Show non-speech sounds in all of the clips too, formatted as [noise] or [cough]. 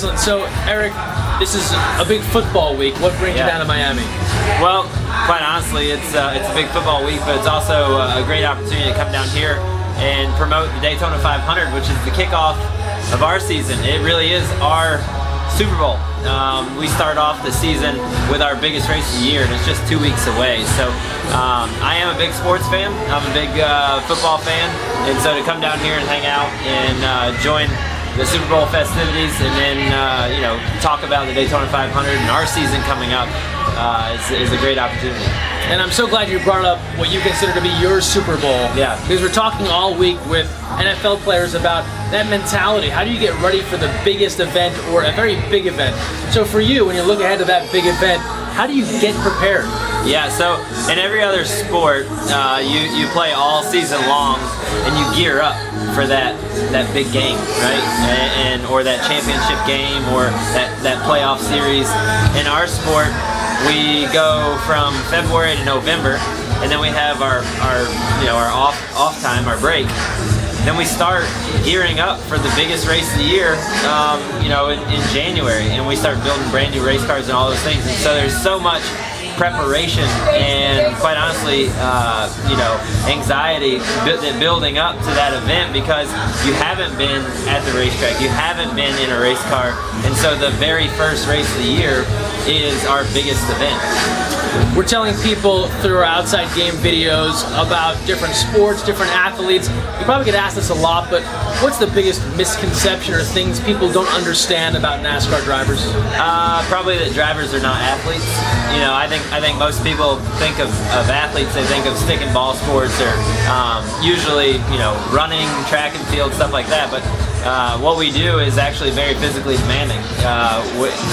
Excellent. So, Aric, this is a big football week. What brings Yeah. you down to Miami? Well, quite honestly, it's uh, it's a big football week, but it's also uh, a great opportunity to come down here and promote the Daytona 500, which is the kickoff of our season. It really is our Super Bowl. Um, we start off the season with our biggest race of the year, and it's just two weeks away. So um, I am a big sports fan. I'm a big uh, football fan, and so to come down here and hang out and uh, join the Super Bowl festivities, and then uh, you know talk about the Daytona 500 and our season coming up uh, is, is a great opportunity. And I'm so glad you brought up what you consider to be your Super Bowl. Yeah. Because we're talking all week with NFL players about that mentality. How do you get ready for the biggest event or a very big event? So for you, when you look ahead to that big event, how do you get prepared? Yeah, so in every other sport, uh, you you play all season long, and you gear up for that that big game, right? And, and or that championship game or that that playoff series. In our sport, we go from February to November, and then we have our our you know our off off time, our break. Then we start gearing up for the biggest race of the year, um, you know, in, in January, and we start building brand new race cars and all those things. And so there's so much preparation and quite honestly, uh, you know, anxiety bu- building up to that event because you haven't been at the racetrack, you haven't been in a race car, and so the very first race of the year is our biggest event. We're telling people through our outside game videos about different sports, different athletes. You probably get asked this a lot, but what's the biggest misconception or things people don't understand about NASCAR drivers? Uh, probably that drivers are not athletes. You know, I think I think most people think of, of athletes. They think of stick and ball sports or um, usually you know running, track and field, stuff like that. But uh, what we do is actually very physically demanding. Uh,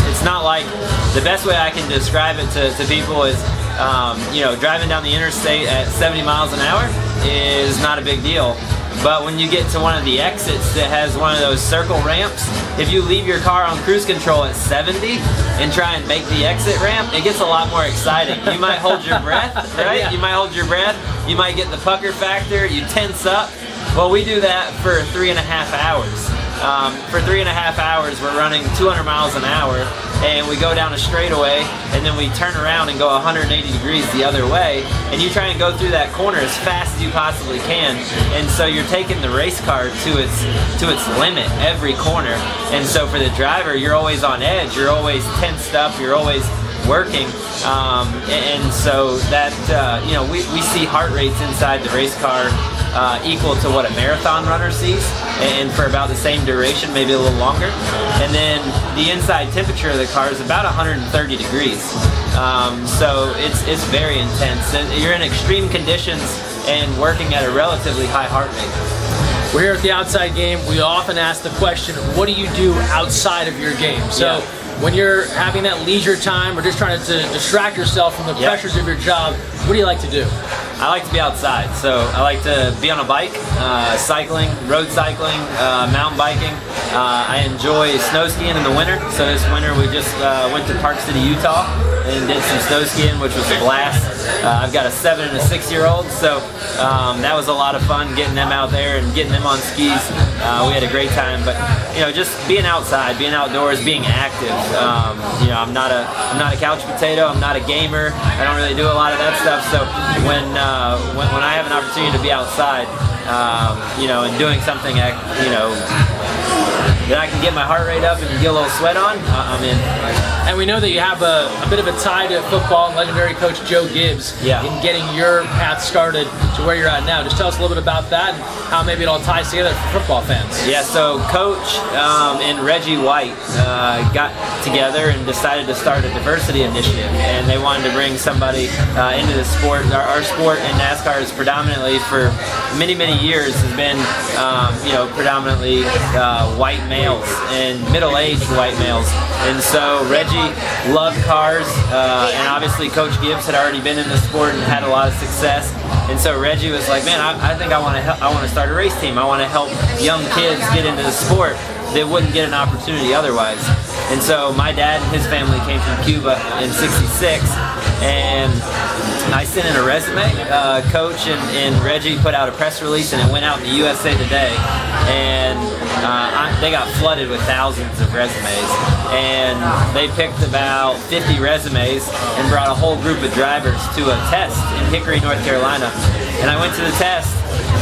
it's not like the best way I can describe it to, to people is um, you know driving down the interstate at 70 miles an hour is not a big deal. But when you get to one of the exits that has one of those circle ramps, if you leave your car on cruise control at 70 and try and make the exit ramp, it gets a lot more exciting. You might hold your breath, [laughs] right? Yeah. You might hold your breath. You might get the pucker factor. You tense up. Well, we do that for three and a half hours. Um, for three and a half hours, we're running 200 miles an hour, and we go down a straightaway, and then we turn around and go 180 degrees the other way, and you try and go through that corner as fast as you possibly can, and so you're taking the race car to its to its limit every corner, and so for the driver, you're always on edge, you're always tensed up, you're always working, um, and so that uh, you know we, we see heart rates inside the race car uh, equal to what a marathon runner sees, and for about the same duration, maybe a little longer. And then the inside temperature of the car is about 130 degrees, um, so it's it's very intense. You're in extreme conditions and working at a relatively high heart rate. We're here at the outside game. We often ask the question, what do you do outside of your game? So Yeah. When you're having that leisure time or just trying to distract yourself from the Yeah. pressures of your job, what do you like to do? I like to be outside, so I like to be on a bike, uh, cycling, road cycling, uh, mountain biking. Uh, I enjoy snow skiing in the winter. So this winter we just uh, went to Park City, Utah, and did some snow skiing, which was a blast. Uh, I've got a seven and a six-year-old, so um, that was a lot of fun getting them out there and getting them on skis. Uh, we had a great time, but you know, just being outside, being outdoors, being active. Um, you know, I'm not a I'm not a couch potato. I'm not a gamer. I don't really do a lot of that stuff. So when uh, when, when I have an opportunity to be outside, um, you know, and doing something, you know, that I can get my heart rate up and get a little sweat on, I- I'm in. And we know that you have a, a bit of a tie to football and legendary coach Joe Gibbs Yeah. in getting your path started to where you're at now. Just tell us a little bit about that and how maybe it all ties together for football fans. Yeah, so Coach um, and Reggie White uh, got together and decided to start a diversity initiative, and they wanted to bring somebody uh, into the sport. Our, our sport in NASCAR is predominantly for many many years has been um, you know predominantly uh, white males and middle-aged white males, and so Reggie loved cars, uh, and obviously Coach Gibbs had already been in the sport and had a lot of success. And so Reggie was like, "Man, I, I think I want to. I want to start a race team. I want to help young kids get into the sport." They wouldn't get an opportunity otherwise. And so my dad and his family came from Cuba in '66, and I sent in a resume. Uh, Coach and, and, Reggie put out a press release, and it went out in the USA Today. And uh, I, they got flooded with thousands of resumes. And they picked about 50 resumes and brought a whole group of drivers to a test in Hickory, North Carolina. And I went to the test,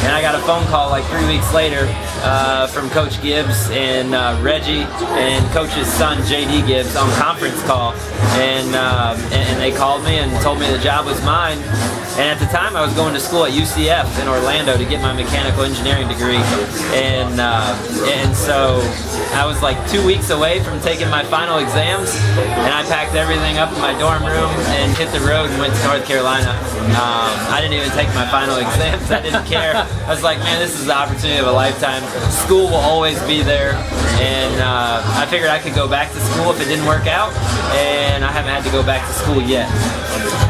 and I got a phone call like three weeks later uh, from Coach Gibbs and uh, Reggie and Coach's son JD Gibbs on conference call, and, uh, and they called me and told me the job was mine. And at the time, I was going to school at UCF in Orlando to get my mechanical engineering degree, and uh, and so I was like two weeks away from taking my final exams, and I packed everything up in my dorm room and hit the road and went to North Carolina. Um, I didn't even take my final [laughs] exams. I didn't care. I was like, man, this is the opportunity of a lifetime. School will always be there, and uh, I figured I could go back to school if it didn't work out, and I haven't had to go back to school yet.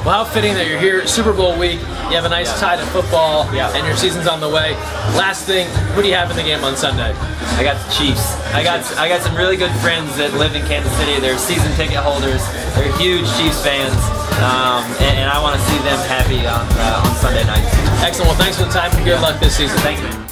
Well, how fitting that you're here, Super Bowl week. You have a nice yeah. tie to football, yeah. and your season's on the way. Last thing, who do you have in the game on Sunday? I got the Chiefs. I got I got some really good friends that live in Kansas City. They're season ticket holders. They're huge Chiefs fans, um, and, and, I want to see them happy on uh, on Sunday night. Excellent. Well, thanks for the time and good luck this season. Thanks, man.